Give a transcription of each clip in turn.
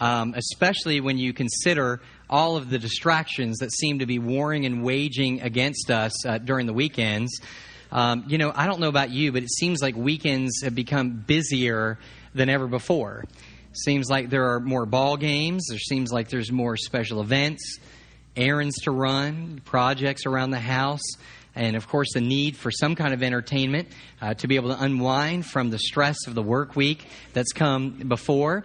um, especially when you consider all of the distractions that seem to be warring and waging against us uh, during the weekends. Um, you know, I don't know about you, but it seems like weekends have become busier than ever before. Seems like there are more ball games. There seems like there's more special events, errands to run, projects around the house, and of course the need for some kind of entertainment uh, to be able to unwind from the stress of the work week that's come before.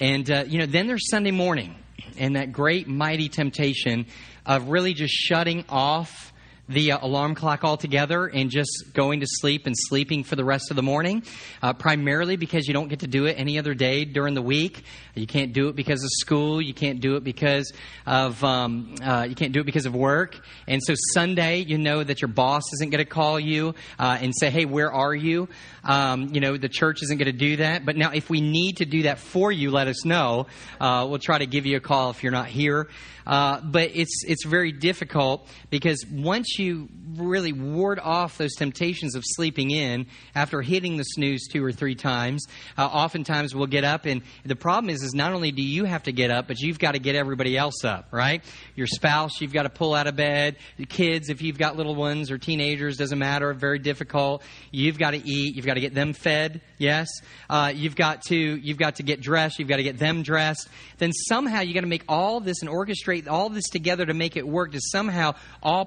And uh, you know, then there's Sunday morning, and that great mighty temptation of really just shutting off the uh, alarm clock altogether and just going to sleep and sleeping for the rest of the morning, uh, primarily because you don't get to do it any other day during the week. You can't do it because of school. You can't do it because of um, uh, you can't do it because of work. And so Sunday, you know that your boss isn't going to call you uh, and say, "Hey, where are you?" Um, you know the church isn't going to do that. But now, if we need to do that for you, let us know. Uh, we'll try to give you a call if you're not here. Uh, but it's it's very difficult because once you really ward off those temptations of sleeping in after hitting the snooze two or three times, uh, oftentimes we'll get up, and the problem is is not only do you have to get up, but you've got to get everybody else up, right? Your spouse, you've got to pull out of bed. Kids, if you've got little ones or teenagers, doesn't matter. Very difficult. You've got to eat. You've got to get them fed. Yes. Uh, you've got to you've got to get dressed. You've got to get them dressed. Then somehow you got to make all this and orchestrate all this together to make it work to somehow all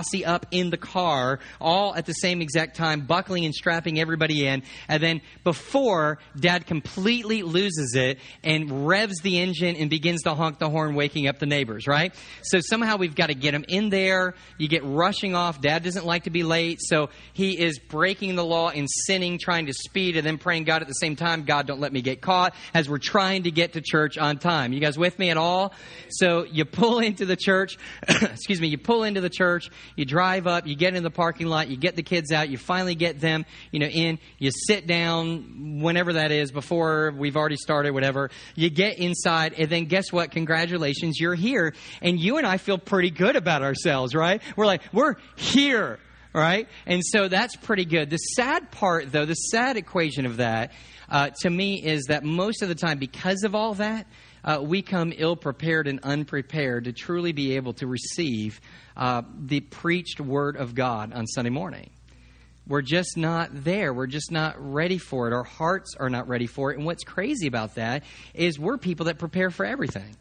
posse up in the car, all at the same exact time, buckling and strapping everybody in. And then before dad completely loses it and revs the engine and begins to honk the horn, waking up the neighbors, right? So somehow we've got to get him in there. You get rushing off. Dad doesn't like to be late, so he is breaking the law and sinning, trying to speed, and then praying God at the same time, God, don't let me get caught as we're trying to get to church on time. You guys with me at all? So you pull into the church, excuse me, you pull into the church, you drive up, you get in the parking lot, you get the kids out, you finally get them, you know, in, you sit down whenever that is before we've already started, whatever. You get inside, and then guess what? Congratulations, you're here. And you and I feel pretty good about ourselves, right? We're like, we're here right? And so that's pretty good. The sad part, though, the sad equation of that, uh, to me, is that most of the time, because of all that, uh, we come ill prepared and unprepared to truly be able to receive uh, the preached word of God on Sunday morning. We're just not there. We're just not ready for it. Our hearts are not ready for it. And what's crazy about that is we're people that prepare for everything.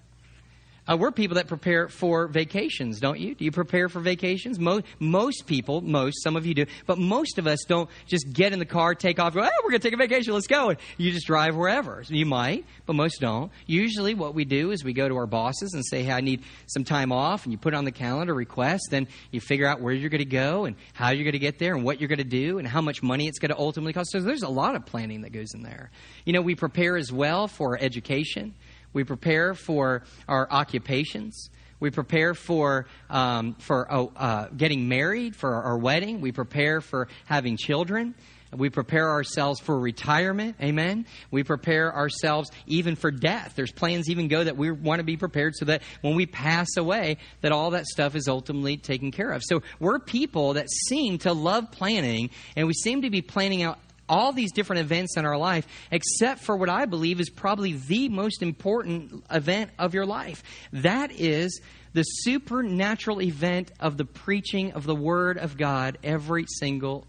Uh, we're people that prepare for vacations, don't you? Do you prepare for vacations? Most, most people, most, some of you do, but most of us don't just get in the car, take off, go, oh, we're going to take a vacation, let's go. And you just drive wherever. You might, but most don't. Usually what we do is we go to our bosses and say, hey, I need some time off, and you put on the calendar, request, then you figure out where you're going to go and how you're going to get there and what you're going to do and how much money it's going to ultimately cost. So there's a lot of planning that goes in there. You know, we prepare as well for education. We prepare for our occupations. We prepare for um, for oh, uh, getting married, for our wedding. We prepare for having children. We prepare ourselves for retirement. Amen. We prepare ourselves even for death. There's plans even go that we want to be prepared so that when we pass away, that all that stuff is ultimately taken care of. So we're people that seem to love planning, and we seem to be planning out all these different events in our life, except for what I believe is probably the most important event of your life. That is the supernatural event of the preaching of the Word of God every single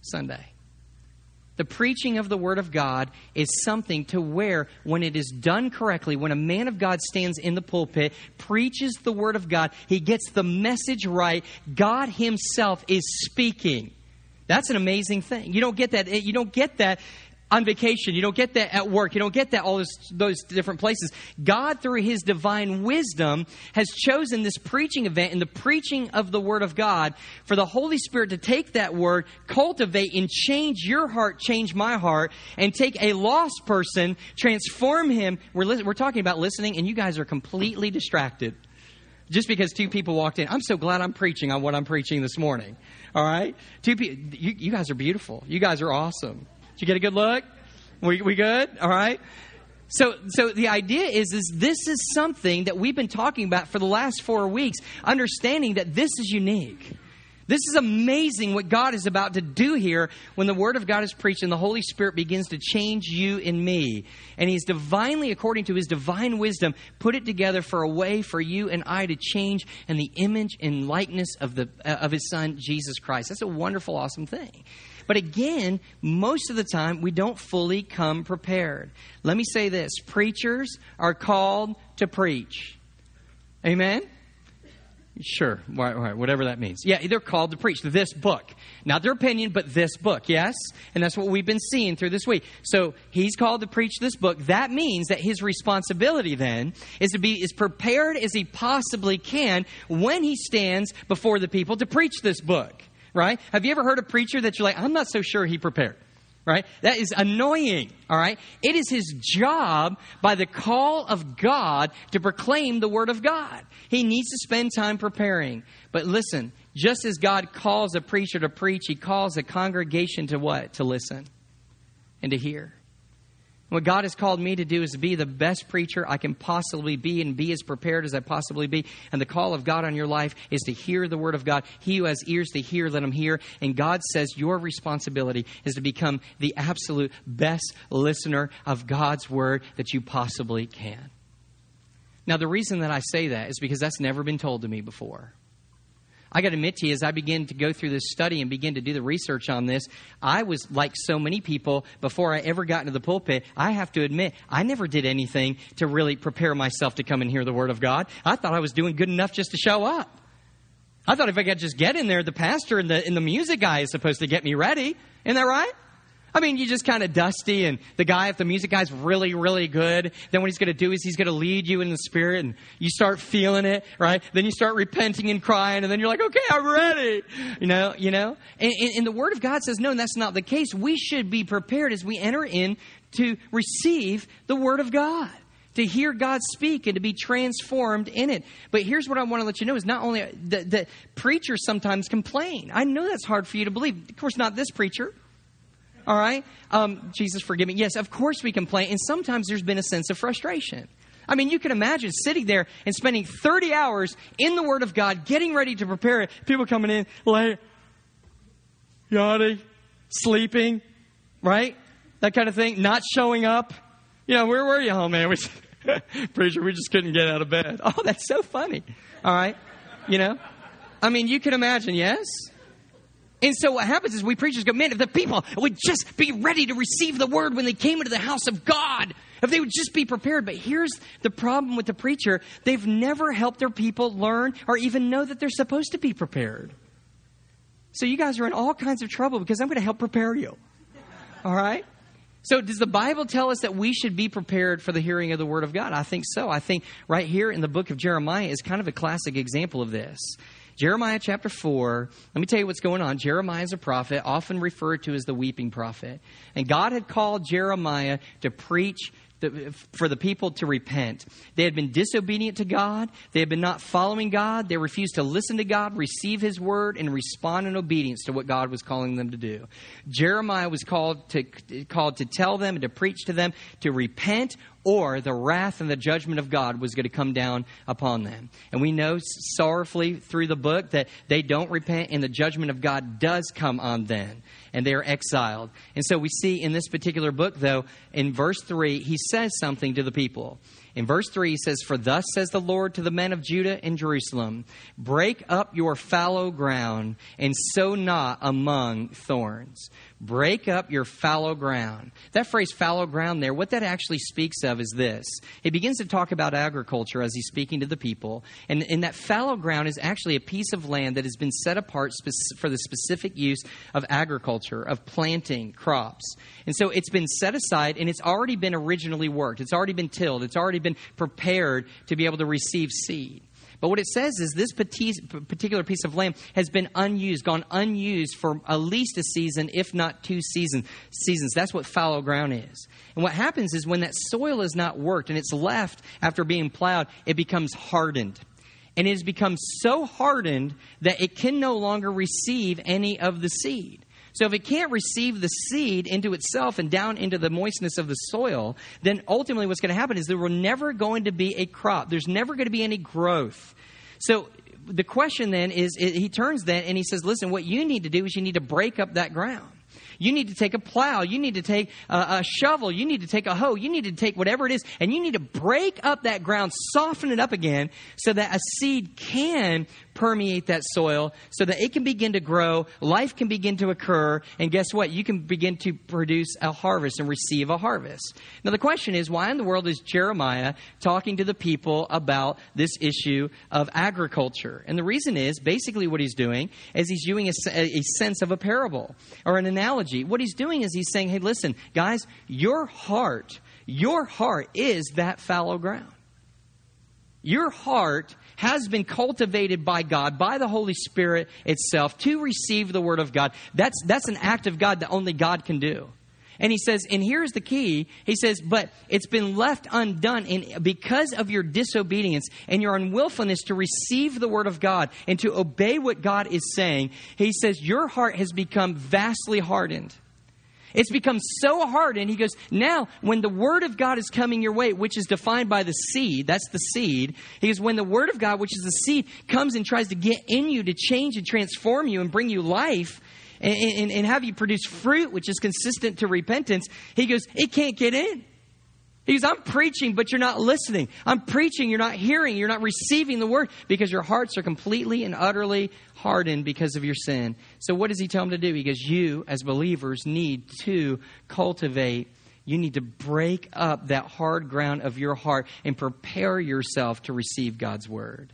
Sunday. The preaching of the Word of God is something to where, when it is done correctly, when a man of God stands in the pulpit, preaches the Word of God, he gets the message right. God Himself is speaking. That's an amazing thing. You don't get that. Eh, you don't get that on vacation. You don't get that at work. You don't get that all those, those different places. God, through His divine wisdom, has chosen this preaching event and the preaching of the Word of God for the Holy Spirit to take that Word, cultivate, and change your heart, change my heart, and take a lost person, transform him. We're, we're talking about listening, and you guys are completely distracted. Just because two people walked in. I'm so glad I'm preaching on what I'm preaching this morning. All right? Two people, you, you guys are beautiful. You guys are awesome. Did you get a good look? We, we good? All right? So, so the idea is, is this is something that we've been talking about for the last four weeks, understanding that this is unique. This is amazing what God is about to do here when the Word of God is preached and the Holy Spirit begins to change you and me. And He's divinely, according to His divine wisdom, put it together for a way for you and I to change in the image and likeness of, the, uh, of His Son, Jesus Christ. That's a wonderful, awesome thing. But again, most of the time, we don't fully come prepared. Let me say this preachers are called to preach. Amen? Sure, right, right, whatever that means. Yeah, they're called to preach this book. Not their opinion, but this book, yes? And that's what we've been seeing through this week. So he's called to preach this book. That means that his responsibility then is to be as prepared as he possibly can when he stands before the people to preach this book, right? Have you ever heard a preacher that you're like, I'm not so sure he prepared? Right? That is annoying, all right? It is his job by the call of God to proclaim the word of God. He needs to spend time preparing. But listen, just as God calls a preacher to preach, he calls a congregation to what? To listen and to hear. What God has called me to do is to be the best preacher I can possibly be and be as prepared as I possibly be. And the call of God on your life is to hear the Word of God. He who has ears to hear, let him hear. And God says your responsibility is to become the absolute best listener of God's Word that you possibly can. Now, the reason that I say that is because that's never been told to me before. I got to admit to you, as I begin to go through this study and begin to do the research on this, I was like so many people before I ever got into the pulpit. I have to admit, I never did anything to really prepare myself to come and hear the Word of God. I thought I was doing good enough just to show up. I thought if I could just get in there, the pastor and the, and the music guy is supposed to get me ready. Isn't that right? I mean, you just kind of dusty, and the guy, if the music guy's really, really good, then what he's going to do is he's going to lead you in the spirit, and you start feeling it, right? Then you start repenting and crying, and then you're like, okay, I'm ready. You know, you know? And, and, and the Word of God says, no, that's not the case. We should be prepared as we enter in to receive the Word of God to hear God speak and to be transformed in it. But here's what I want to let you know is not only uh, that the preachers sometimes complain. I know that's hard for you to believe. Of course, not this preacher. All right? Um, Jesus, forgive me. Yes, of course we complain. And sometimes there's been a sense of frustration. I mean, you can imagine sitting there and spending 30 hours in the Word of God, getting ready to prepare it. People coming in, late, yawning, sleeping, right? That kind of thing. Not showing up. You know, where were you, home man? We, sure we just couldn't get out of bed. Oh, that's so funny. All right? You know? I mean, you can imagine, yes? And so what happens is we preachers go, man, if the people would just be ready to receive the word when they came into the house of God, if they would just be prepared. But here's the problem with the preacher they've never helped their people learn or even know that they're supposed to be prepared. So you guys are in all kinds of trouble because I'm going to help prepare you. All right? So, does the Bible tell us that we should be prepared for the hearing of the Word of God? I think so. I think right here in the book of Jeremiah is kind of a classic example of this. Jeremiah chapter 4, let me tell you what's going on. Jeremiah is a prophet, often referred to as the weeping prophet. And God had called Jeremiah to preach the, for the people to repent. They had been disobedient to God. They had been not following God. They refused to listen to God, receive His word, and respond in obedience to what God was calling them to do. Jeremiah was called to, called to tell them and to preach to them to repent or the wrath and the judgment of God was going to come down upon them. And we know sorrowfully through the book that they don't repent and the judgment of God does come on them and they are exiled. And so we see in this particular book, though, in verse 3, he says something to the people. In verse 3, he says, For thus says the Lord to the men of Judah and Jerusalem Break up your fallow ground and sow not among thorns. Break up your fallow ground. That phrase, fallow ground, there, what that actually speaks of is this. He begins to talk about agriculture as he's speaking to the people. And, and that fallow ground is actually a piece of land that has been set apart for the specific use of agriculture, of planting crops. And so it's been set aside and it's already been originally worked. It's already been tilled. It's already been prepared to be able to receive seed. But what it says is this particular piece of land has been unused, gone unused for at least a season, if not two season, seasons. That's what fallow ground is. And what happens is when that soil is not worked and it's left after being plowed, it becomes hardened. And it has become so hardened that it can no longer receive any of the seed. So if it can't receive the seed into itself and down into the moistness of the soil, then ultimately what's going to happen is there will never going to be a crop. There's never going to be any growth. So the question then is he turns then and he says, listen, what you need to do is you need to break up that ground. You need to take a plow. You need to take a, a, shovel. You need to take a hoe. You need to take whatever it is, and you need to break up that ground, soften it up again, so that a seed can permeate that soil so that it can begin to grow, life can begin to occur, and guess what? You can begin to produce a harvest and receive a harvest. Now, the question is why in the world is Jeremiah talking to the people about this issue of agriculture? And the reason is basically what he's doing is he's using a, a sense of a parable or an analogy. What he's doing is he's saying, hey, listen, guys, your heart, your heart is that fallow ground. Your heart has been cultivated by God, by the Holy Spirit itself, to receive the Word of God. That's, that's an act of God that only God can do. And he says, and here's the key. He says, but it's been left undone and because of your disobedience and your unwillfulness to receive the word of God and to obey what God is saying. He says, your heart has become vastly hardened. It's become so hardened. He goes, now, when the word of God is coming your way, which is defined by the seed, that's the seed. He goes, when the word of God, which is the seed, comes and tries to get in you to change and transform you and bring you life, and, and, and have you produce fruit, which is consistent to repentance, he goes, it can't get in. He goes, I'm preaching, but you're not listening. I'm preaching, you're not hearing, you're not receiving the word because your hearts are completely and utterly hardened because of your sin. So, what does he tell them to do? He goes, You, as believers, need to cultivate, you need to break up that hard ground of your heart and prepare yourself to receive God's word.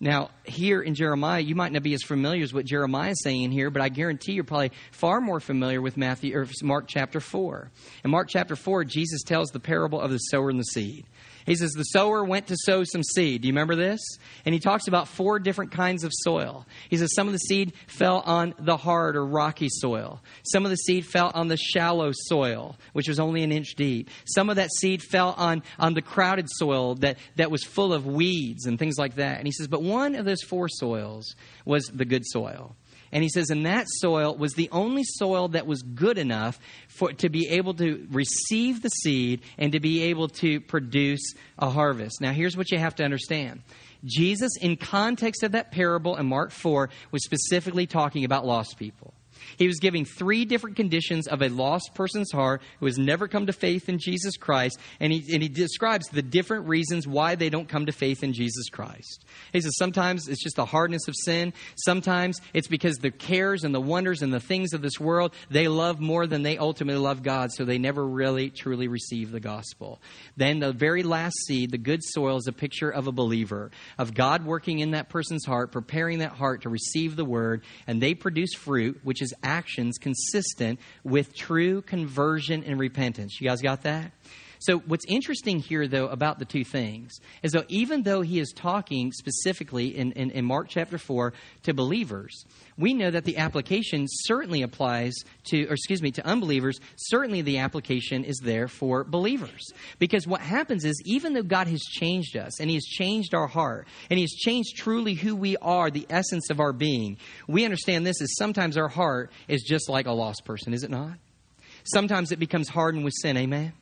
Now, here in Jeremiah, you might not be as familiar as what Jeremiah is saying here, but I guarantee you're probably far more familiar with Matthew or Mark chapter 4. In Mark chapter 4, Jesus tells the parable of the sower and the seed. He says, The sower went to sow some seed. Do you remember this? And he talks about four different kinds of soil. He says, Some of the seed fell on the hard or rocky soil. Some of the seed fell on the shallow soil, which was only an inch deep. Some of that seed fell on, on the crowded soil that, that was full of weeds and things like that. And he says, But one of those four soils was the good soil. And he says, and that soil was the only soil that was good enough for to be able to receive the seed and to be able to produce a harvest. Now, here's what you have to understand. Jesus, in context of that parable in Mark 4, was specifically talking about lost people. He was giving three different conditions of a lost person's heart who has never come to faith in Jesus Christ, and he, and he describes the different reasons why they don't come to faith in Jesus Christ. He says sometimes it's just the hardness of sin, sometimes it's because the cares and the wonders and the things of this world they love more than they ultimately love God, so they never really truly receive the gospel. Then the very last seed, the good soil, is a picture of a believer, of God working in that person's heart, preparing that heart to receive the word, and they produce fruit, which is actions consistent with true conversion and repentance. You guys got that? So, what's interesting here, though, about the two things is that even though he is talking specifically in, in, in, Mark chapter 4 to believers, we know that the application certainly applies to, or excuse me, to unbelievers. Certainly the application is there for believers. Because what happens is, even though God has changed us and he has changed our heart and he has changed truly who we are, the essence of our being, we understand this is sometimes our heart is just like a lost person, is it not? Sometimes it becomes hardened with sin, amen?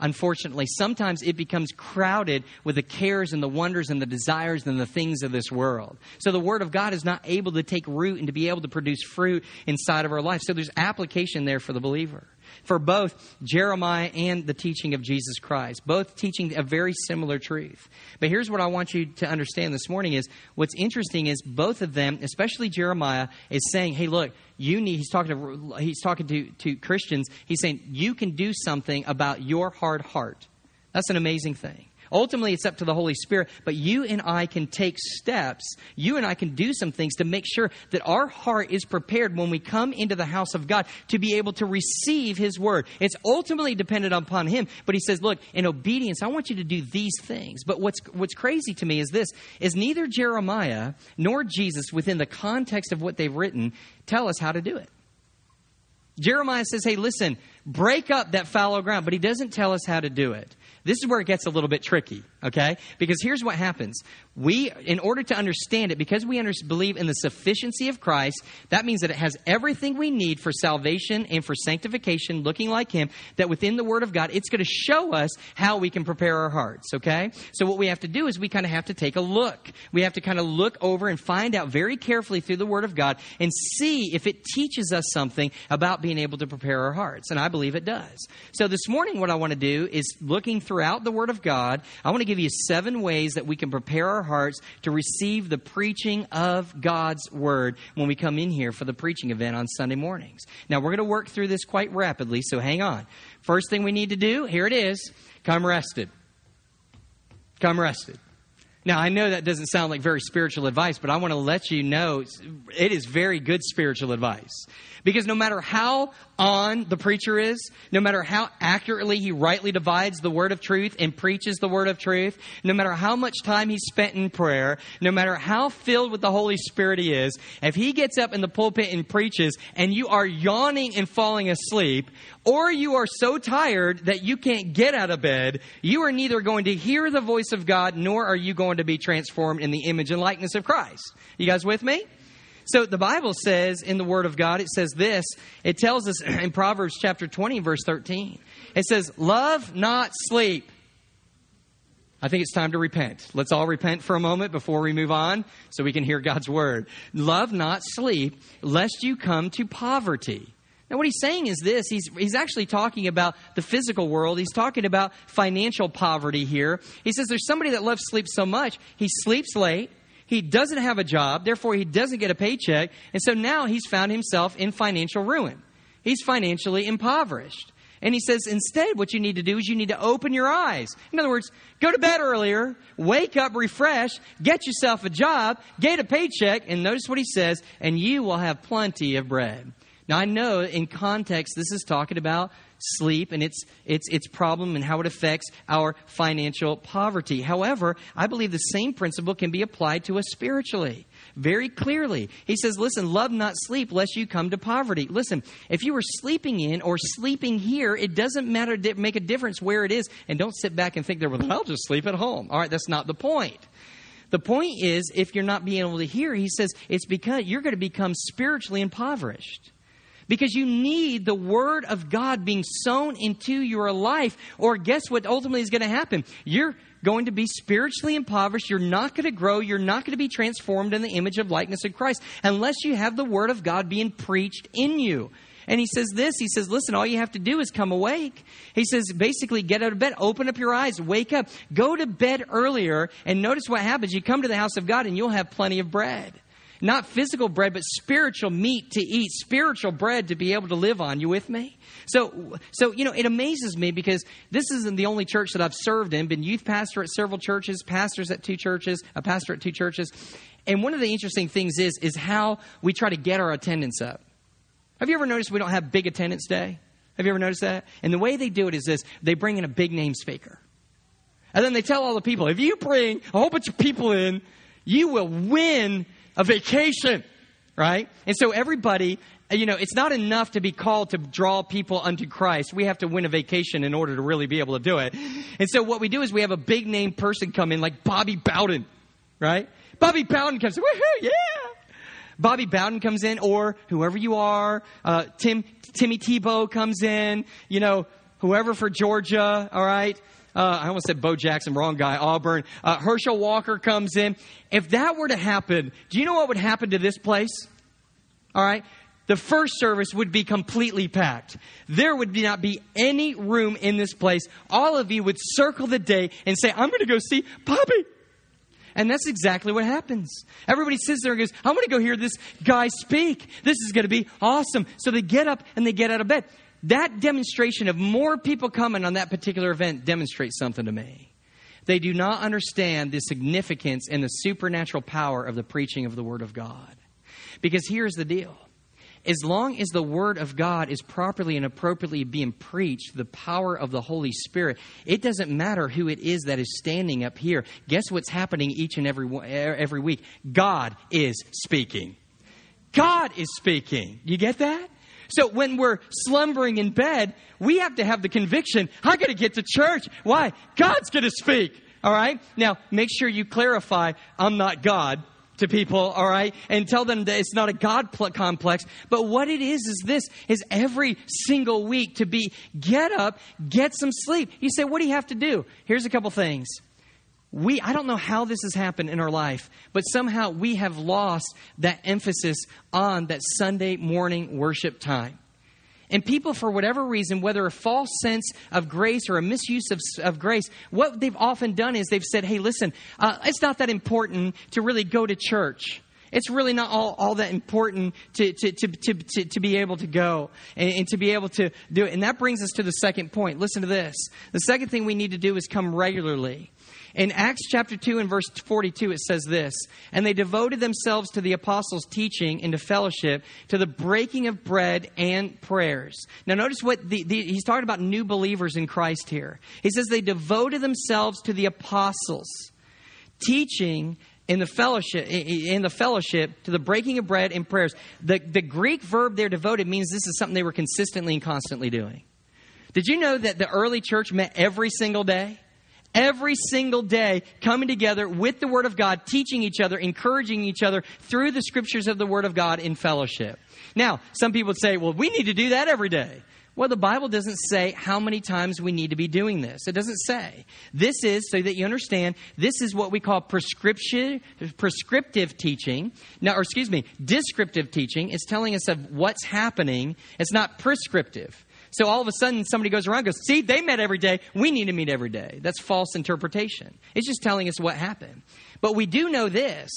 Unfortunately, sometimes it becomes crowded with the cares and the wonders and the desires and the things of this world. So the Word of God is not able to take root and to be able to produce fruit inside of our life. So there's application there for the believer for both Jeremiah and the teaching of Jesus Christ, both teaching a very similar truth. But here's what I want you to understand this morning is what's interesting is both of them, especially Jeremiah, is saying, hey, look, you need, he's talking to, he's talking to, to Christians, he's saying, you can do something about your hard heart. That's an amazing thing. Ultimately, it's up to the Holy Spirit, but you and I can take steps. You and I can do some things to make sure that our heart is prepared when we come into the house of God to be able to receive His word. It's ultimately dependent upon Him, but He says, look, in obedience, I want you to do these things. But what's, what's crazy to me is this, is neither Jeremiah nor Jesus, within the context of what they've written, tell us how to do it. Jeremiah says, hey, listen, break up that fallow ground, but he doesn't tell us how to do it. This is where it gets a little bit tricky, okay? Because here's what happens. We, in order to understand it, because we under, believe in the sufficiency of Christ, that means that it has everything we need for salvation and for sanctification, looking like Him, that within the Word of God, it's going to show us how we can prepare our hearts, okay? So what we have to do is we kind of have to take a look. We have to kind of look over and find out very carefully through the Word of God and see if it teaches us something about being able to prepare our hearts. And I believe it does. So this morning, what I want to do is looking throughout the Word of God, I want to give you seven ways that we can prepare our hearts to receive the preaching of God's Word when we come in here for the preaching event on Sunday mornings. Now, we're going to work through this quite rapidly, so hang on. First thing we need to do, here it is come rested. Come rested. Now, I know that doesn't sound like very spiritual advice, but I want to let you know it is very good spiritual advice. Because no matter how on the preacher is, no matter how accurately he rightly divides the word of truth and preaches the word of truth, no matter how much time he's spent in prayer, no matter how filled with the Holy Spirit he is, if he gets up in the pulpit and preaches and you are yawning and falling asleep, or you are so tired that you can't get out of bed, you are neither going to hear the voice of God nor are you going to be transformed in the image and likeness of Christ. You guys with me? So the Bible says in the Word of God, it says this. It tells us in Proverbs chapter 20, verse 13. It says, Love not sleep. I think it's time to repent. Let's all repent for a moment before we move on so we can hear God's Word. Love not sleep, lest you come to poverty. Now, what he's saying is this he's, he's actually talking about the physical world. He's talking about financial poverty here. He says there's somebody that loves sleep so much, he sleeps late, he doesn't have a job, therefore, he doesn't get a paycheck. And so now he's found himself in financial ruin. He's financially impoverished. And he says, instead, what you need to do is you need to open your eyes. In other words, go to bed earlier, wake up refreshed, get yourself a job, get a paycheck, and notice what he says, and you will have plenty of bread. Now, I know in context, this is talking about sleep and its, its, its problem and how it affects our financial poverty. However, I believe the same principle can be applied to us spiritually very clearly. He says, Listen, love not sleep, lest you come to poverty. Listen, if you are sleeping in or sleeping here, it doesn't matter, make a difference where it is. And don't sit back and think, there, well, I'll just sleep at home. All right, that's not the point. The point is, if you're not being able to hear, he says, it's because you're going to become spiritually impoverished because you need the Word of God being sown into your life. Or guess what ultimately is going to happen? You're going to be spiritually impoverished. You're not going to grow. You're not going to be transformed in the image of likeness of Christ unless you have the Word of God being preached in you. And he says this He says, Listen, all you have to do is come awake. He says, basically, get out of bed, open up your eyes, wake up, go to bed earlier, and notice what happens. You come to the house of God and you'll have plenty of bread. Not physical bread, but spiritual meat to eat, spiritual bread to be able to live on. You with me? So, so you know, it amazes me because this isn't the only church that I've served in. Been youth pastor at several churches, pastors at two churches, a pastor at two churches. And one of the interesting things is is how we try to get our attendance up. Have you ever noticed we don't have big attendance day? Have you ever noticed that? And the way they do it is this: they bring in a big name speaker, and then they tell all the people, if you bring a whole bunch of people in, you will win a vacation, right? And so everybody, you know, it's not enough to be called to draw people unto Christ. We have to win a vacation in order to really be able to do it. And so what we do is we have a big name person come in like Bobby Bowden, right? Bobby Bowden comes in, woohoo, yeah! Bobby Bowden comes in, or whoever you are, uh, Tim, Timmy Tebow comes in, you know, whoever for Georgia, all right? Uh, I almost said Bo Jackson, wrong guy, Auburn. Uh, Herschel Walker comes in. If that were to happen, do you know what would happen to this place? All right. The first service would be completely packed. There would not be any room in this place. All of you would circle the day and say, I'm going to go see Bobby. And that's exactly what happens. Everybody sits there and goes, I'm going to go hear this guy speak. This is going to be awesome. So they get up and they get out of bed that demonstration of more people coming on that particular event demonstrates something to me. They do not understand the significance and the supernatural power of the preaching of the Word of God. Because here's the deal as long as the Word of God is properly and appropriately being preached, the power of the Holy Spirit, it doesn't matter who it is that is standing up here. Guess what's happening each and every, every week? God is speaking. God is speaking. You get that? So when we're slumbering in bed, we have to have the conviction, I gotta get to church. Why? God's gonna speak. All right? Now, make sure you clarify, I'm not God to people, all right? And tell them that it's not a God pl- complex. But what it is, is this, is every single week to be, get up, get some sleep. You say, what do you have to do? Here's a couple things. We, I don't know how this has happened in our life, but somehow we have lost that emphasis on that Sunday morning worship time. And people, for whatever reason, whether a false sense of grace or a misuse of, of grace, what they've often done is they've said, hey, listen, uh, it's not that important to really go to church. It's really not all, all that important to, to, to, to, to, be able to go and, and to be able to do it. And that brings us to the second point. Listen to this. The second thing we need to do is come regularly. In Acts chapter 2 and verse 42, it says this And they devoted themselves to the apostles' teaching and to fellowship, to the breaking of bread and prayers. Now, notice what the, the, he's talking about new believers in Christ here. He says they devoted themselves to the apostles' teaching in the fellowship in the fellowship to the breaking of bread and prayers the, the greek verb there devoted means this is something they were consistently and constantly doing did you know that the early church met every single day every single day coming together with the Word of God, teaching each other, encouraging each other through the scriptures of the Word of God in fellowship. Now, some people say, well, we need to do that every day. Well, the Bible doesn't say how many times we need to be doing this. It doesn't say. This is, so that you understand, this is what we call prescription, prescriptive teaching. Now, or excuse me, descriptive teaching. It's telling us of what's happening. It's not prescriptive. So all of a sudden, somebody goes around goes, See, they met every day. We need to meet every day. That's false interpretation. It's just telling us what happened. But we do know this.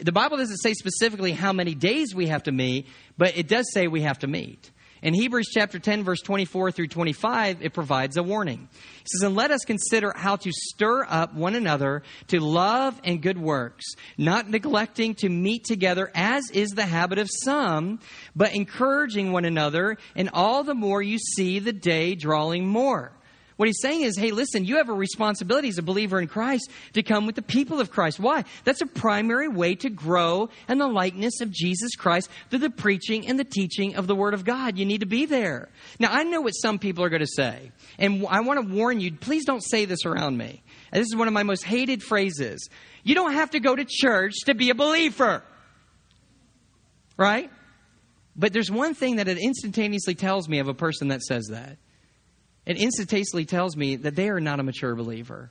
The Bible doesn't say specifically how many days we have to meet, but it does say we have to meet. In Hebrews chapter 10, verse 24 through 25, it provides a warning. It says, And let us consider how to stir up one another to love and good works, not neglecting to meet together, as is the habit of some, but encouraging one another, and all the more you see the day drawing more. What he's saying is, hey, listen, you have a responsibility as a believer in Christ to come with the people of Christ. Why? That's a primary way to grow in the likeness of Jesus Christ through the preaching and the teaching of the Word of God. You need to be there. Now, I know what some people are going to say, and I want to warn you, please don't say this around me. This is one of my most hated phrases. You don't have to go to church to be a believer. Right? But there's one thing that it instantaneously tells me of a person that says that. It instantaneously tells me that they are not a mature believer.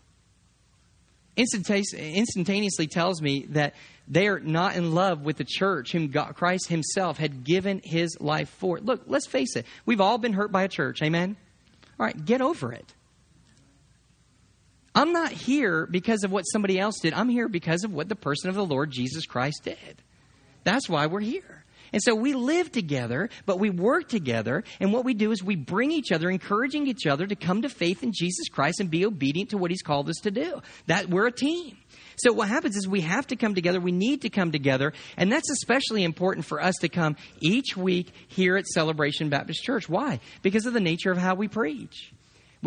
Instantaneously tells me that they are not in love with the church whom God, Christ Himself had given His life for. Look, let's face it. We've all been hurt by a church. Amen? All right, get over it. I'm not here because of what somebody else did. I'm here because of what the person of the Lord Jesus Christ did. That's why we're here. And so we live together, but we work together. And what we do is we bring each other, encouraging each other to come to faith in Jesus Christ and be obedient to what He's called us to do. That we're a team. So what happens is we have to come together. We need to come together. And that's especially important for us to come each week here at Celebration Baptist Church. Why? Because of the nature of how we preach.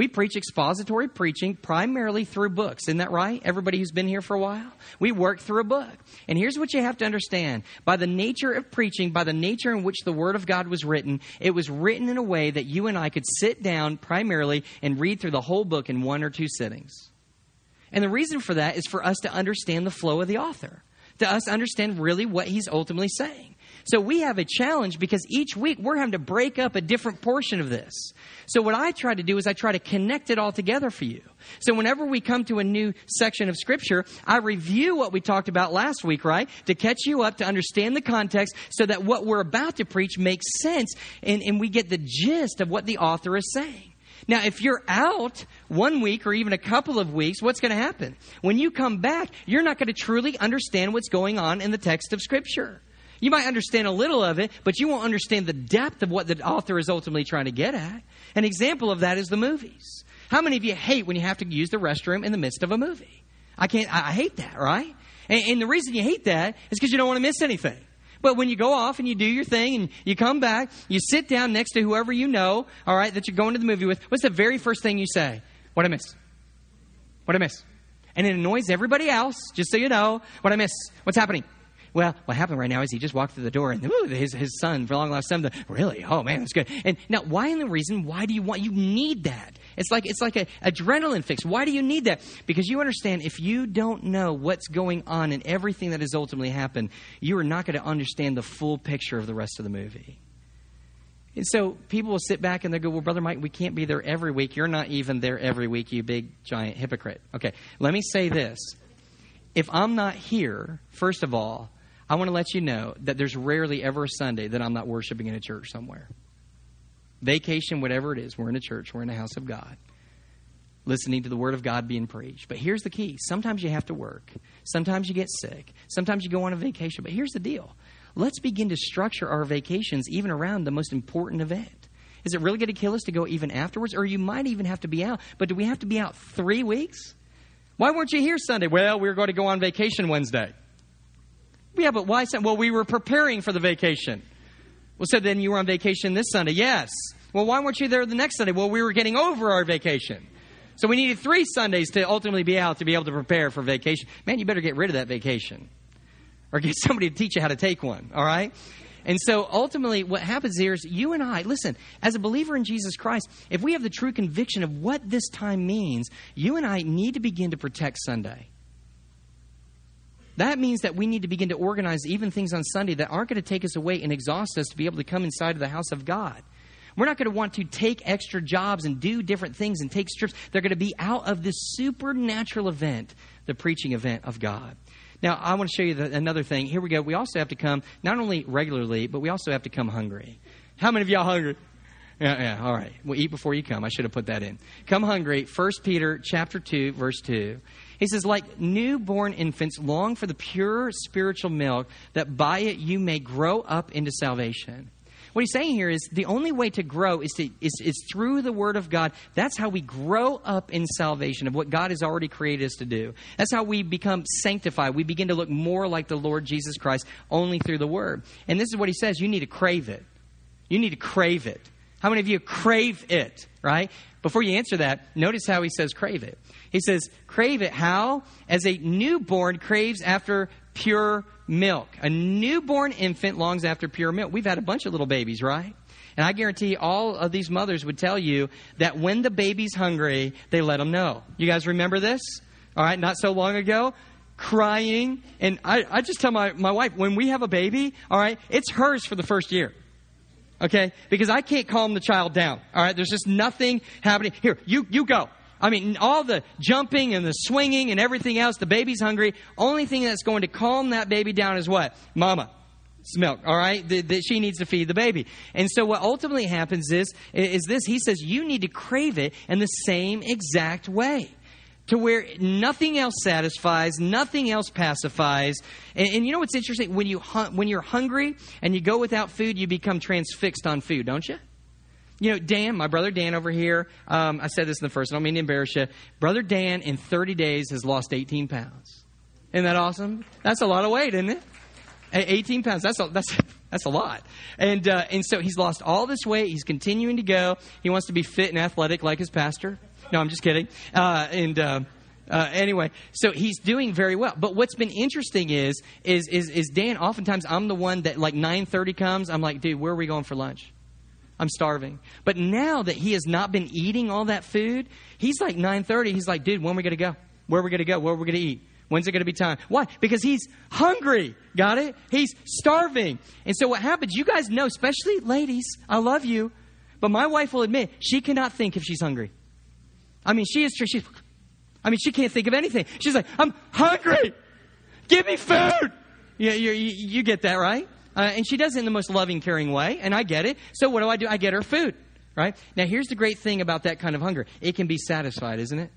We preach expository preaching primarily through books. Isn't that right? Everybody who's been here for a while? We work through a book. And here's what you have to understand. By the nature of preaching, by the nature in which the Word of God was written, it was written in a way that you and I could sit down primarily and read through the whole book in one or two sittings. And the reason for that is for us to understand the flow of the author, to us understand really what he's ultimately saying. So we have a challenge because each week we're having to break up a different portion of this. So what I try to do is I try to connect it all together for you. So whenever we come to a new section of scripture, I review what we talked about last week, right? To catch you up, to understand the context so that what we're about to preach makes sense and, and we get the gist of what the author is saying. Now, if you're out one week or even a couple of weeks, what's going to happen? When you come back, you're not going to truly understand what's going on in the text of Scripture. You might understand a little of it, but you won't understand the depth of what the author is ultimately trying to get at. An example of that is the movies. How many of you hate when you have to use the restroom in the midst of a movie? I can't, I hate that, right? And, and the reason you hate that is because you don't want to miss anything. But when you go off and you do your thing and you come back, you sit down next to whoever you know, all right, that you're going to the movie with, what's the very first thing you say? What I miss? What I miss? And it annoys everybody else, just so you know. What I miss? What's happening? Well, what happened right now is he just walked through the door and ooh, his, his son, for long lost son, the, really? Oh man, that's good. And now, why in the reason, why do you want, you need that. It's like, it's like an adrenaline fix. Why do you need that? Because you understand if you don't know what's going on and everything that has ultimately happened, you are not going to understand the full picture of the rest of the movie. And so people will sit back and they go, Well, Brother Mike, we can't be there every week. You're not even there every week, you big, giant hypocrite. Okay, let me say this. If I'm not here, first of all, I want to let you know that there's rarely ever a Sunday that I'm not worshiping in a church somewhere. Vacation, whatever it is, we're in a church, we're in the house of God, listening to the Word of God being preached. But here's the key sometimes you have to work, sometimes you get sick, sometimes you go on a vacation. But here's the deal let's begin to structure our vacations even around the most important event. Is it really going to kill us to go even afterwards? Or you might even have to be out. But do we have to be out three weeks? Why weren't you here Sunday? Well, we were going to go on vacation Wednesday. Yeah, but why? Well, we were preparing for the vacation. Well, so then you were on vacation this Sunday? Yes. Well, why weren't you there the next Sunday? Well, we were getting over our vacation. So we needed three Sundays to ultimately be out to be able to prepare for vacation. Man, you better get rid of that vacation or get somebody to teach you how to take one, all right? And so ultimately, what happens here is you and I, listen, as a believer in Jesus Christ, if we have the true conviction of what this time means, you and I need to begin to protect Sunday. That means that we need to begin to organize even things on Sunday that aren't going to take us away and exhaust us to be able to come inside of the house of God. We're not going to want to take extra jobs and do different things and take strips. They're going to be out of this supernatural event, the preaching event of God. Now, I want to show you the, another thing. Here we go. We also have to come not only regularly, but we also have to come hungry. How many of y'all hungry? Yeah, yeah, all right. Well, eat before you come. I should have put that in. Come hungry. 1 Peter chapter 2, verse 2. He says, like newborn infants, long for the pure spiritual milk, that by it you may grow up into salvation. What he's saying here is the only way to grow is, to, is, is through the Word of God. That's how we grow up in salvation of what God has already created us to do. That's how we become sanctified. We begin to look more like the Lord Jesus Christ only through the Word. And this is what he says you need to crave it. You need to crave it. How many of you crave it, right? Before you answer that, notice how he says crave it. He says, crave it how? As a newborn craves after pure milk. A newborn infant longs after pure milk. We've had a bunch of little babies, right? And I guarantee all of these mothers would tell you that when the baby's hungry, they let them know. You guys remember this? All right, not so long ago, crying. And I, I just tell my, my wife, when we have a baby, all right, it's hers for the first year. Okay? Because I can't calm the child down. All right? There's just nothing happening. Here, you, you go. I mean, all the jumping and the swinging and everything else, the baby's hungry. Only thing that's going to calm that baby down is what? Mama. It's milk, all right? That she needs to feed the baby. And so what ultimately happens is, is this. He says you need to crave it in the same exact way to where nothing else satisfies, nothing else pacifies. And, and, you know what's interesting? When, you, when you're hungry and you go without food, you become transfixed on food, don't you? You know, Dan, my brother Dan over here, um, I said this in the first, I don't mean to embarrass you. Brother Dan, in 30 days, has lost 18 pounds. Isn't that awesome? That's a lot of weight, isn't it? 18 pounds. That's a, that's, that's a lot. And, uh, and so he's lost all this weight. He's continuing to go. He wants to be fit and athletic like his pastor. No, I'm just kidding. Uh, and, uh, uh, anyway, so he's doing very well. But what's been interesting is, is, is, is Dan, oftentimes I'm the one that like 9.30 comes, I'm like, dude, where are we going for lunch? I'm starving. But now that he has not been eating all that food, he's like 9:30. He's like, dude, when are we to go? Where are we to go? Where are we to eat? When's it going to be time? Why? Because he's hungry. Got it? He's starving. And so what happens, you guys know, especially ladies, I love you, but my wife will admit she cannot think if she's hungry. I mean, she is, she's, I mean, she can't think of anything. She's like, I'm hungry. Give me food. Yeah, you, you, you get that, right? Uh, and she does it in the most loving, caring way, and I get it. So what do I do? I get her food, right? Now, here's the great thing about that kind of hunger it can be satisfied, isn't it?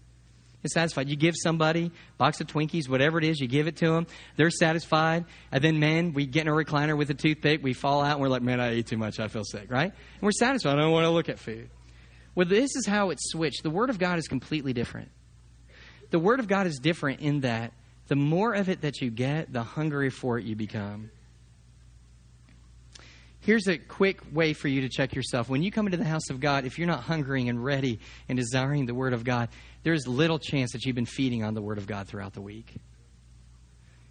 It's satisfied. You give somebody box of Twinkies, whatever it is, you give it to them. They're satisfied. And then, man, we get in a recliner with a toothpick. We fall out and we're like, man, I ate too much. I feel sick, right? And we're satisfied. I don't want to look at food. Well, this is how it's switched. The Word of God is completely different. The Word of God is different in that the more of it that you get, the hungrier for it you become. Here's a quick way for you to check yourself. When you come into the house of God, if you're not hungering and ready and desiring the Word of God, there's little chance that you've been feeding on the Word of God throughout the week.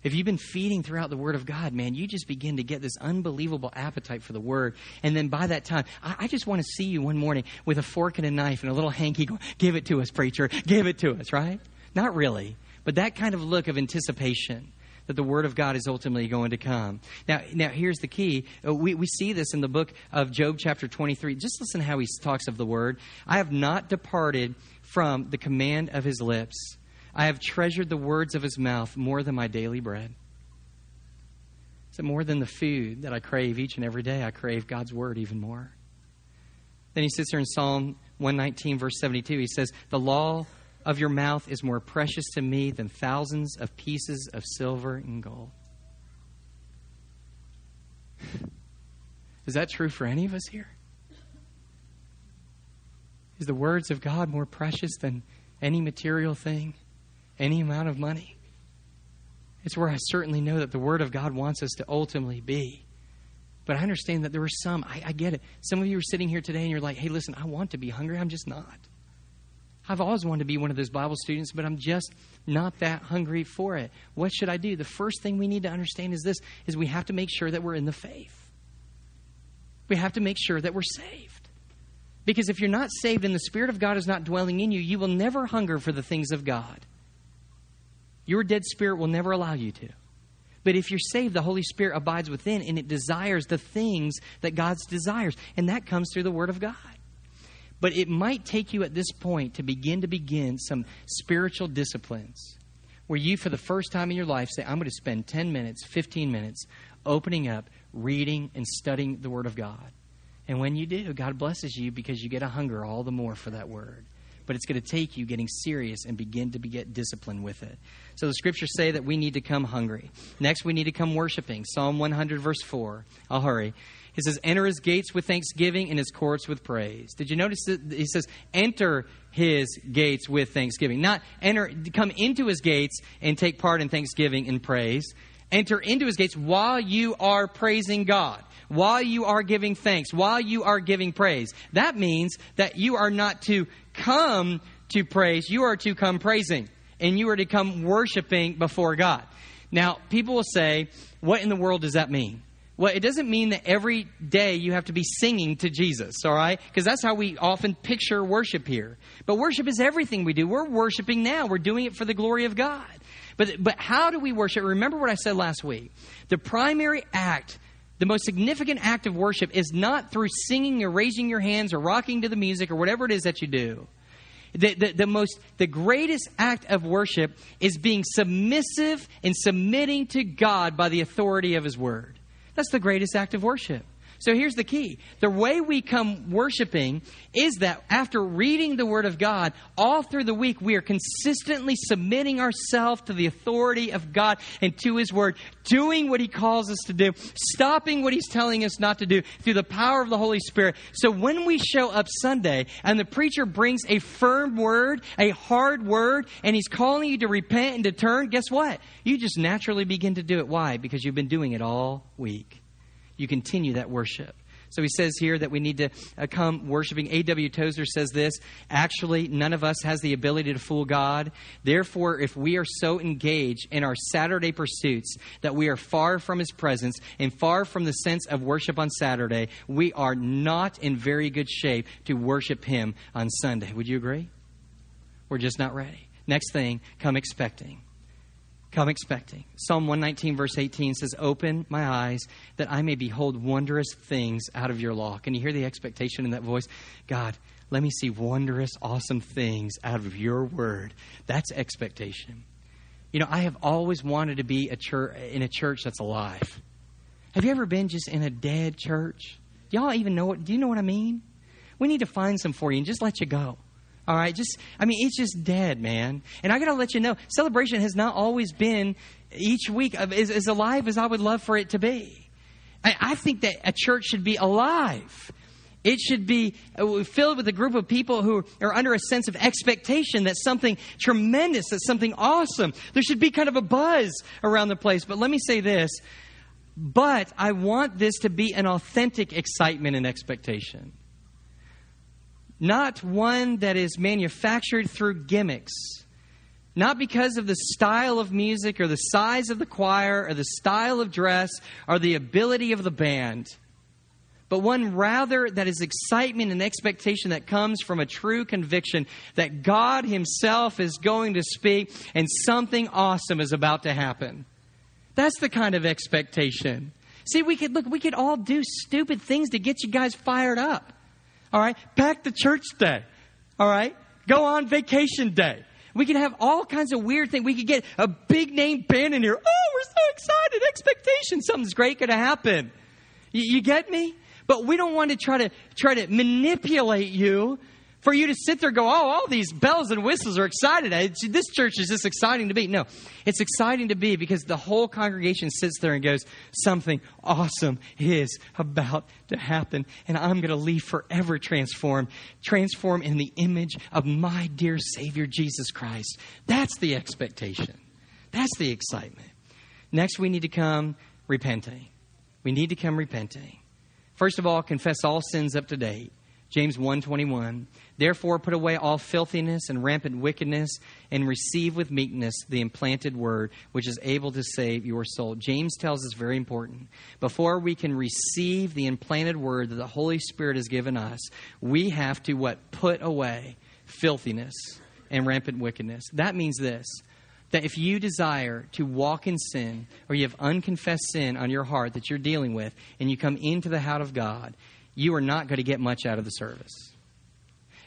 If you've been feeding throughout the Word of God, man, you just begin to get this unbelievable appetite for the Word. And then by that time, I, I just want to see you one morning with a fork and a knife and a little hanky going, give it to us, preacher, give it to us, right? Not really, but that kind of look of anticipation that the Word of God is ultimately going to come. Now, now here's the key. Uh, we, we see this in the book of Job, chapter 23. Just listen how he talks of the Word. I have not departed from the command of his lips. I have treasured the words of his mouth more than my daily bread. So, more than the food that I crave each and every day, I crave God's word even more. Then he sits here in Psalm 119, verse 72. He says, The law of your mouth is more precious to me than thousands of pieces of silver and gold. Is that true for any of us here? Is the words of God more precious than any material thing? Any amount of money. It's where I certainly know that the Word of God wants us to ultimately be. But I understand that there are some, I, I, get it. Some of you are sitting here today and you're like, hey, listen, I want to be hungry. I'm just not. I've always wanted to be one of those Bible students, but I'm just not that hungry for it. What should I do? The first thing we need to understand is this is we have to make sure that we're in the faith. We have to make sure that we're saved. Because if you're not saved and the Spirit of God is not dwelling in you, you will never hunger for the things of God. Your dead spirit will never allow you to. But if you're saved, the Holy Spirit abides within and it desires the things that God's desires. And that comes through the Word of God. But it might take you at this point to begin to begin some spiritual disciplines where you, for the first time in your life, say, I'm going to spend 10 minutes, 15 minutes opening up, reading, and studying the Word of God. And when you do, God blesses you because you get a hunger all the more for that Word but it's going to take you getting serious and begin to get disciplined with it. So the scriptures say that we need to come hungry. Next, we need to come worshiping. Psalm 100, verse 4. I'll hurry. He says, Enter his gates with thanksgiving and his courts with praise. Did you notice that he says, Enter his gates with thanksgiving? Not enter, come into his gates and take part in thanksgiving and praise. Enter into his gates while you are praising God while you are giving thanks, while you are giving praise. That means that you are not to come to praise, you are to come praising, and you are to come worshiping before God. Now, people will say, what in the world does that mean? Well, it doesn't mean that every day you have to be singing to Jesus, all right? Because that's how we often picture worship here. But worship is everything we do. We're worshiping now. We're doing it for the glory of God. But, but how do we worship? Remember what I said last week. The primary act the most significant act of worship is not through singing or raising your hands or rocking to the music or whatever it is that you do. The, the, the, most the greatest act of worship is being submissive and submitting to God by the authority of his word. That's the greatest act of worship. So here's the key. The way we come worshiping is that after reading the Word of God all through the week, we are consistently submitting ourselves to the authority of God and to His Word, doing what He calls us to do, stopping what He's telling us not to do through the power of the Holy Spirit. So when we show up Sunday and the preacher brings a firm word, a hard word, and he's calling you to repent and to turn, guess what? You just naturally begin to do it. Why? Because you've been doing it all week you continue that worship. So he says here that we need to uh, come worshiping. A.W. Tozer says this actually, none of us has the ability to fool God. Therefore, if we are so engaged in our Saturday pursuits that we are far from his presence and far from the sense of worship on Saturday, we are not in very good shape to worship him on Sunday. Would you agree? We're just not ready. Next thing, come expecting. Come expecting. Psalm 119, verse 18 says, Open my eyes that I may behold wondrous things out of your law. Can you hear the expectation in that voice? God, let me see wondrous, awesome things out of your word. That's expectation. You know, I have always wanted to be a church, in a church that's alive. Have you ever been just in a dead church? Do y'all even know what? Do you know what I mean? We need to find some for you and just let you go. All right, just I mean, it's just dead, man. And I got to let you know, celebration has not always been each week as, as alive as I would love for it to be. I, I think that a church should be alive. It should be uh, filled with a group of people who are under a sense of expectation that something tremendous, that something awesome. There should be kind of a buzz around the place. But let me say this. But I want this to be an authentic excitement and expectation not one that is manufactured through gimmicks, Not because of the style of music or the size of the choir or the style of dress or the ability of the band, but one rather that is excitement and expectation that comes from a true conviction that God Himself is going to speak and something awesome is about to happen. That's the kind of expectation. See, we could look, we could all do stupid things to get you guys fired up. All right? Pack the church day. All right? Go on vacation day. We can have all kinds of weird things. We could get a big name band in here. Oh, we're so excited. Expectation. Something's great going to happen. You, you get me? But we don't want to try to try to manipulate you for you to sit there and go, oh, all these bells and whistles are excited. This church is just exciting to be. No, it's exciting to be because the whole congregation sits there and goes, something awesome is about to happen. And I'm going to leave forever transformed, transformed in the image of my dear Savior, Jesus Christ. That's the expectation. That's the excitement. Next, we need to come repenting. We need to come repenting. First of all, confess all sins up to date. James 1:21 Therefore put away all filthiness and rampant wickedness and receive with meekness the implanted word which is able to save your soul. James tells us very important. Before we can receive the implanted word that the Holy Spirit has given us, we have to what put away filthiness and rampant wickedness. That means this that if you desire to walk in sin or you have unconfessed sin on your heart that you're dealing with and you come into the house of God, you are not going to get much out of the service.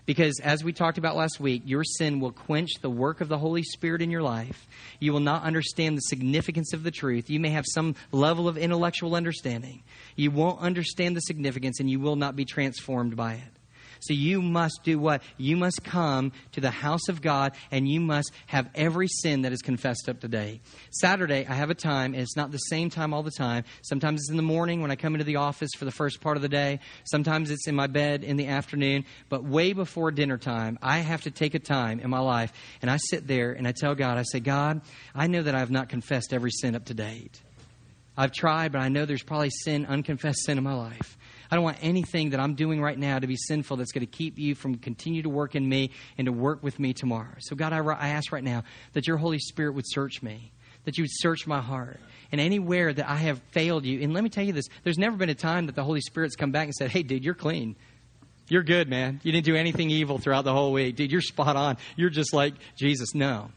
Because as we talked about last week, your sin will quench the work of the Holy Spirit in your life. You will not understand the significance of the truth. You may have some level of intellectual understanding. You won't understand the significance and you will not be transformed by it. So you must do what? You must come to the house of God and you must have every sin that is confessed up today. Saturday, I have a time, and it's not the same time all the time. Sometimes it's in the morning when I come into the office for the first part of the day. Sometimes it's in my bed in the afternoon. But way before dinner time, I have to take a time in my life and I sit there and I tell God, I say, God, I know that I have not confessed every sin up to date. I've tried, but I know there's probably sin, unconfessed sin in my life. I don't want anything that I'm doing right now to be sinful that's going to keep you from continue to work in me and to work with me tomorrow. So, God, I, I ask right now that your Holy Spirit would search me, that you would search my heart. And anywhere that I have failed you, and let me tell you this there's never been a time that the Holy Spirit's come back and said, Hey, dude, you're clean. You're good, man. You didn't do anything evil throughout the whole week. Dude, you're spot on. You're just like Jesus. No.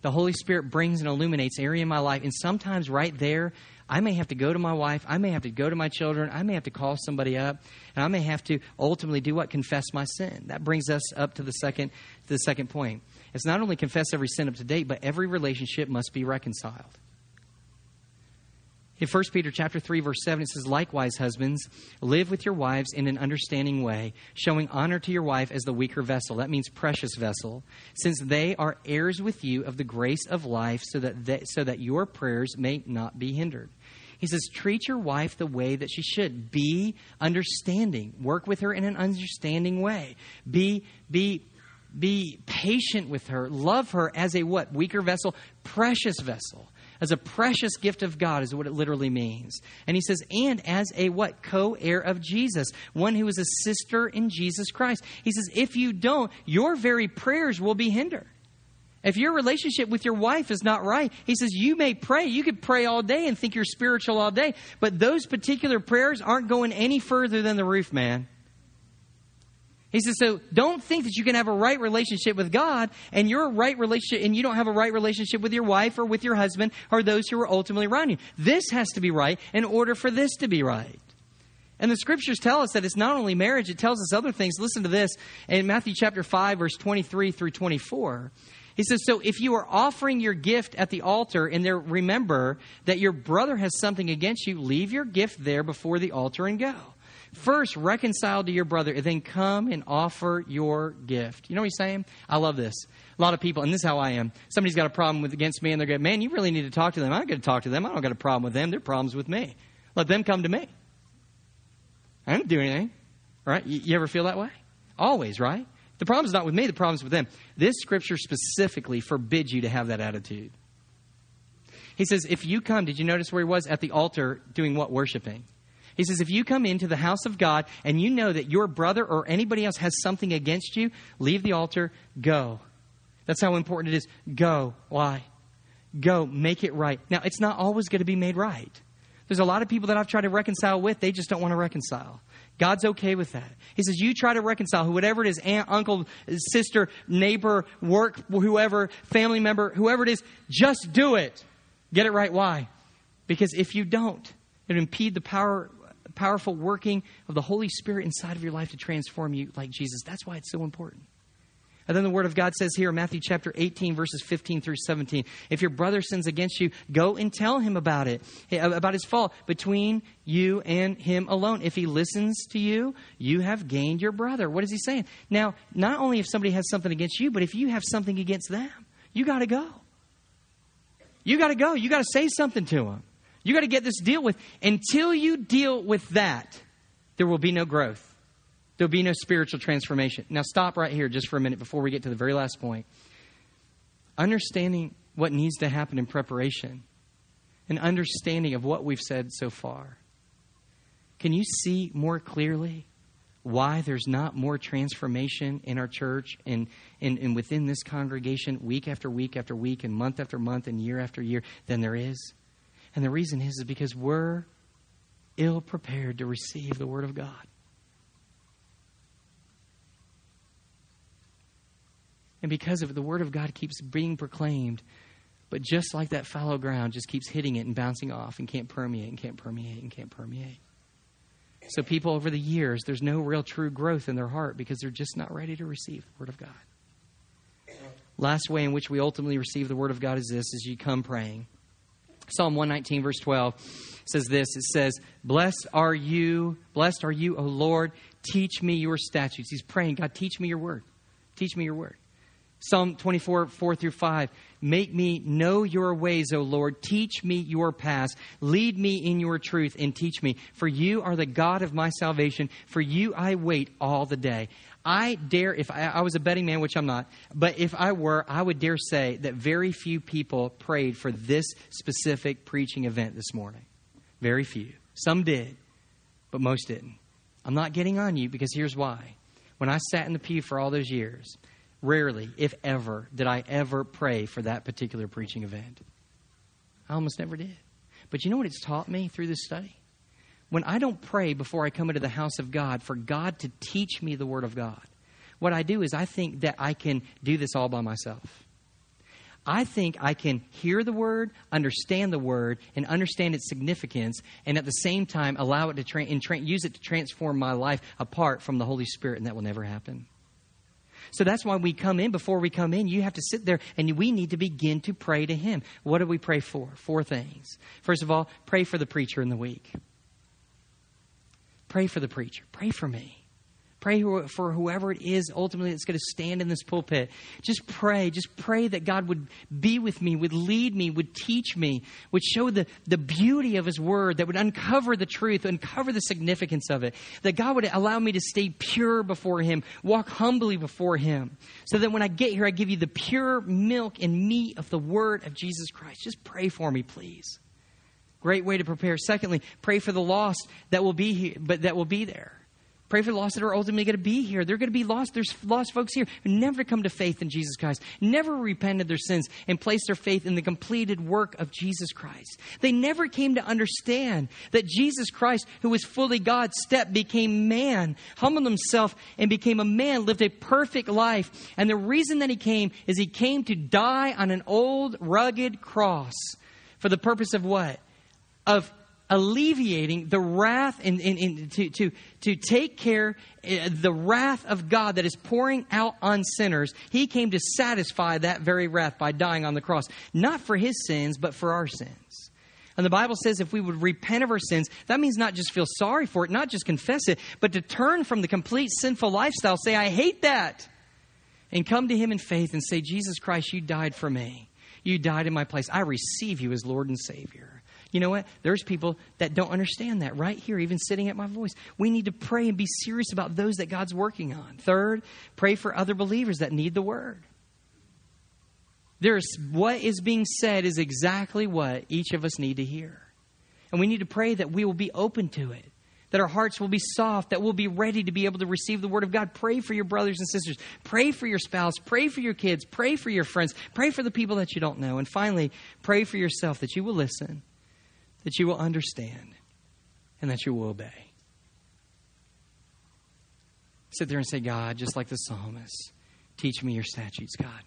The Holy Spirit brings and illuminates area in my life. And sometimes right there, I may have to go to my wife. I may have to go to my children. I may have to call somebody up. And I may have to ultimately do what? Confess my sin. That brings us up to the second, to the second point. It's not only confess every sin up to date, but every relationship must be reconciled. In 1 Peter chapter 3 verse 7 it says likewise husbands live with your wives in an understanding way showing honor to your wife as the weaker vessel. That means precious vessel. Since they are heirs with you of the grace of life so that they, so that your prayers may not be hindered. He says treat your wife the way that she should. Be understanding. Work with her in an understanding way. Be be be patient with her. Love her as a what? Weaker vessel? Precious vessel as a precious gift of God, is what it literally means. And he says, and as a what? Co heir of Jesus, one who is a sister in Jesus Christ. He says, if you don't, your very prayers will be hindered. If your relationship with your wife is not right, he says, you may pray. You could pray all day and think you're spiritual all day, but those particular prayers aren't going any further than the roof, man. He says, so don't think that you can have a right relationship with God and your right relationship and you don't have a right relationship with your wife or with your husband or those who are ultimately around you. This has to be right in order for this to be right. And the scriptures tell us that it's not only marriage, it tells us other things. Listen to this in Matthew chapter 5, verse 23 through 24. He says, So if you are offering your gift at the altar and there remember that your brother has something against you, leave your gift there before the altar and go. First, reconcile to your brother, and then come and offer your gift. You know what he's saying? I love this. A lot of people, and this is how I am. Somebody's got a problem with against me, and they're going, "Man, you really need to talk to them." I'm going to talk to them. I don't got a problem with them. Their problems with me. Let them come to me. I didn't do anything. Right? You, you ever feel that way? Always, right? The problem's not with me. The problem's with them. This scripture specifically forbids you to have that attitude. He says, if you come, did you notice where he was at the altar doing what? Worshiping. He says, if you come into the house of God and you know that your brother or anybody else has something against you, leave the altar, go. That's how important it is. Go. Why? Go. Make it right. Now, it's not always going to be made right. There's a lot of people that I've tried to reconcile with, they just don't want to reconcile. God's okay with that. He says, You try to reconcile, whatever it is aunt, uncle, sister, neighbor, work, whoever, family member, whoever it is, just do it. Get it right. Why? Because if you don't, it impede the power, powerful working of the Holy Spirit inside of your life to transform you like Jesus. That's why it's so important. And then the Word of God says here in Matthew chapter 18, verses 15 through 17 if your brother sins against you, go and tell him about it, eh, about his fault between you and him alone. If he listens to you, you have gained your brother. What is he saying? Now, not only if somebody has something against you, but if you have something against them, you got to go. You got to go. You got to say something to them. You got to get this deal with. Until you deal with that, there will be no growth. There'll be no spiritual transformation. Now, stop right here just for a minute before we get to the very last point. Understanding what needs to happen in preparation, an understanding of what we've said so far. Can you see more clearly why there's not more transformation in our church and, and, and within this congregation week after week after week and month after month and year after year than there is? And the reason is, is because we're ill prepared to receive the Word of God. And because of it, the Word of God keeps being proclaimed. But just like that fallow ground just keeps hitting it and bouncing off and can't permeate and can't permeate and can't permeate. So, people over the years, there's no real true growth in their heart because they're just not ready to receive the Word of God. Last way in which we ultimately receive the Word of God is this: is you come praying. Psalm 119, verse 12 says this. It says, Blessed are you, blessed are you, O Lord, teach me your statutes. He's praying, God, teach me your word. Teach me your word. Psalm 24, 4 through 5. Make me know your ways, O Lord. Teach me your paths. Lead me in your truth and teach me. For you are the God of my salvation. For you I wait all the day. I dare, if I, I, was a betting man, which I'm not, but if I were, I would dare say that very few people prayed for this specific preaching event this morning. Very few. Some did, but most didn't. I'm not getting on you because here's why. When I sat in the pew for all those years, rarely, if ever, did I ever pray for that particular preaching event. I almost never did. But you know what it's taught me through this study? When I don't pray before I come into the house of God for God to teach me the Word of God, what I do is I think that I can do this all by myself. I think I can hear the Word, understand the Word, and understand its significance, and at the same time allow it to tra- and tra- use it to transform my life apart from the Holy Spirit, and that will never happen. So that's why we come in. Before we come in, you have to sit there and we need to begin to pray to Him. What do we pray for? Four things. First of all, pray for the preacher in the week. Pray for the preacher. Pray for me. Pray for whoever it is ultimately that's going to stand in this pulpit. Just pray. Just pray that God would be with me, would lead me, would teach me, would show the, the beauty of His Word, that would uncover the truth, uncover the significance of it. That God would allow me to stay pure before Him, walk humbly before Him. So that when I get here, I give you the pure milk and meat of the Word of Jesus Christ. Just pray for me, please. Great way to prepare. Secondly, pray for the lost that will be here, but that will be there. Pray for the lost that are ultimately going to be here. They're going to be lost. There's lost folks here who never come to faith in Jesus Christ, never repented their sins, and placed their faith in the completed work of Jesus Christ. They never came to understand that Jesus Christ, who was fully God, stepped, became man, humbled himself, and became a man, lived a perfect life. And the reason that he came is he came to die on an old, rugged cross for the purpose of what? Of alleviating the wrath and, to, to, to take care uh, the wrath of God that is pouring out on sinners. He came to satisfy that very wrath by dying on the cross, not for his sins, but for our sins. And the Bible says if we would repent of our sins, that means not just feel sorry for it, not just confess it, but to turn from the complete sinful lifestyle, say, I hate that, and come to Him in faith and say, Jesus Christ, you died for me. You died in my place. I receive you as Lord and Savior. You know what? There's people that don't understand that right here, even sitting at my voice. We need to pray and be serious about those that God's working on. Third, pray for other believers that need the word. There's what is being said is exactly what each of us need to hear. And we need to pray that we will be open to it that our hearts will be soft, that we'll be ready to be able to receive the Word of God. Pray for your brothers and sisters. Pray for your spouse. Pray for your kids. Pray for your friends. Pray for the people that you don't know. And finally, pray for yourself that you will listen, that you will understand, and that you will obey. Sit there and say, God, just like the psalmist, teach me your statutes, God.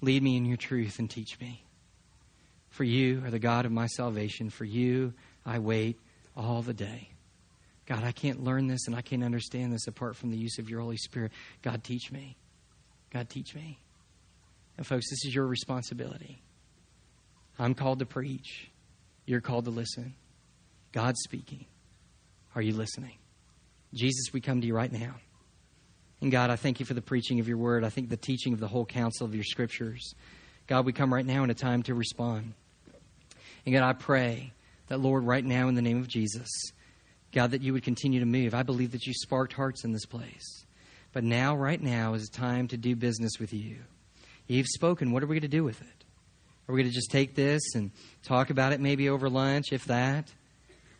Lead me in your truth and teach me. For you are the God of my salvation. For you I wait all the day. God, I can't learn this and I can't understand this apart from the use of your Holy Spirit. God, teach me. God, teach me. And, folks, this is your responsibility. I'm called to preach. You're called to listen. God's speaking. Are you listening? Jesus, we come to you right now. And God, I thank you for the preaching of your word. I think the teaching of the whole counsel of your scriptures. God, we come right now in a time to respond. And God, I pray that, Lord, right now in the name of Jesus, God, that you would continue to move. I believe that you sparked hearts in this place. But now, right now, is a time to do business with you. You've spoken. What are we going to do with it? Are we going to just take this and talk about it maybe over lunch, if that?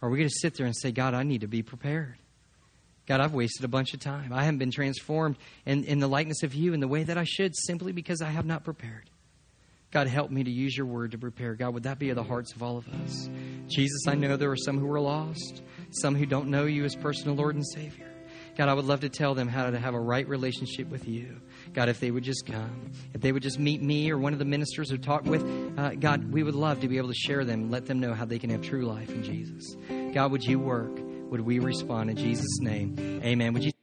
Or are we going to sit there and say, God, I need to be prepared? God, I've wasted a bunch of time. I haven't been transformed in, in the likeness of you in the way that I should simply because I have not prepared. God, help me to use your word to prepare. God, would that be of the hearts of all of us? Jesus, I know there are some who are lost, some who don't know you as personal Lord and Savior. God, I would love to tell them how to have a right relationship with you. God, if they would just come, if they would just meet me or one of the ministers who talk with, uh, God, we would love to be able to share them, let them know how they can have true life in Jesus. God, would you work? Would we respond in Jesus' name? Amen. Would you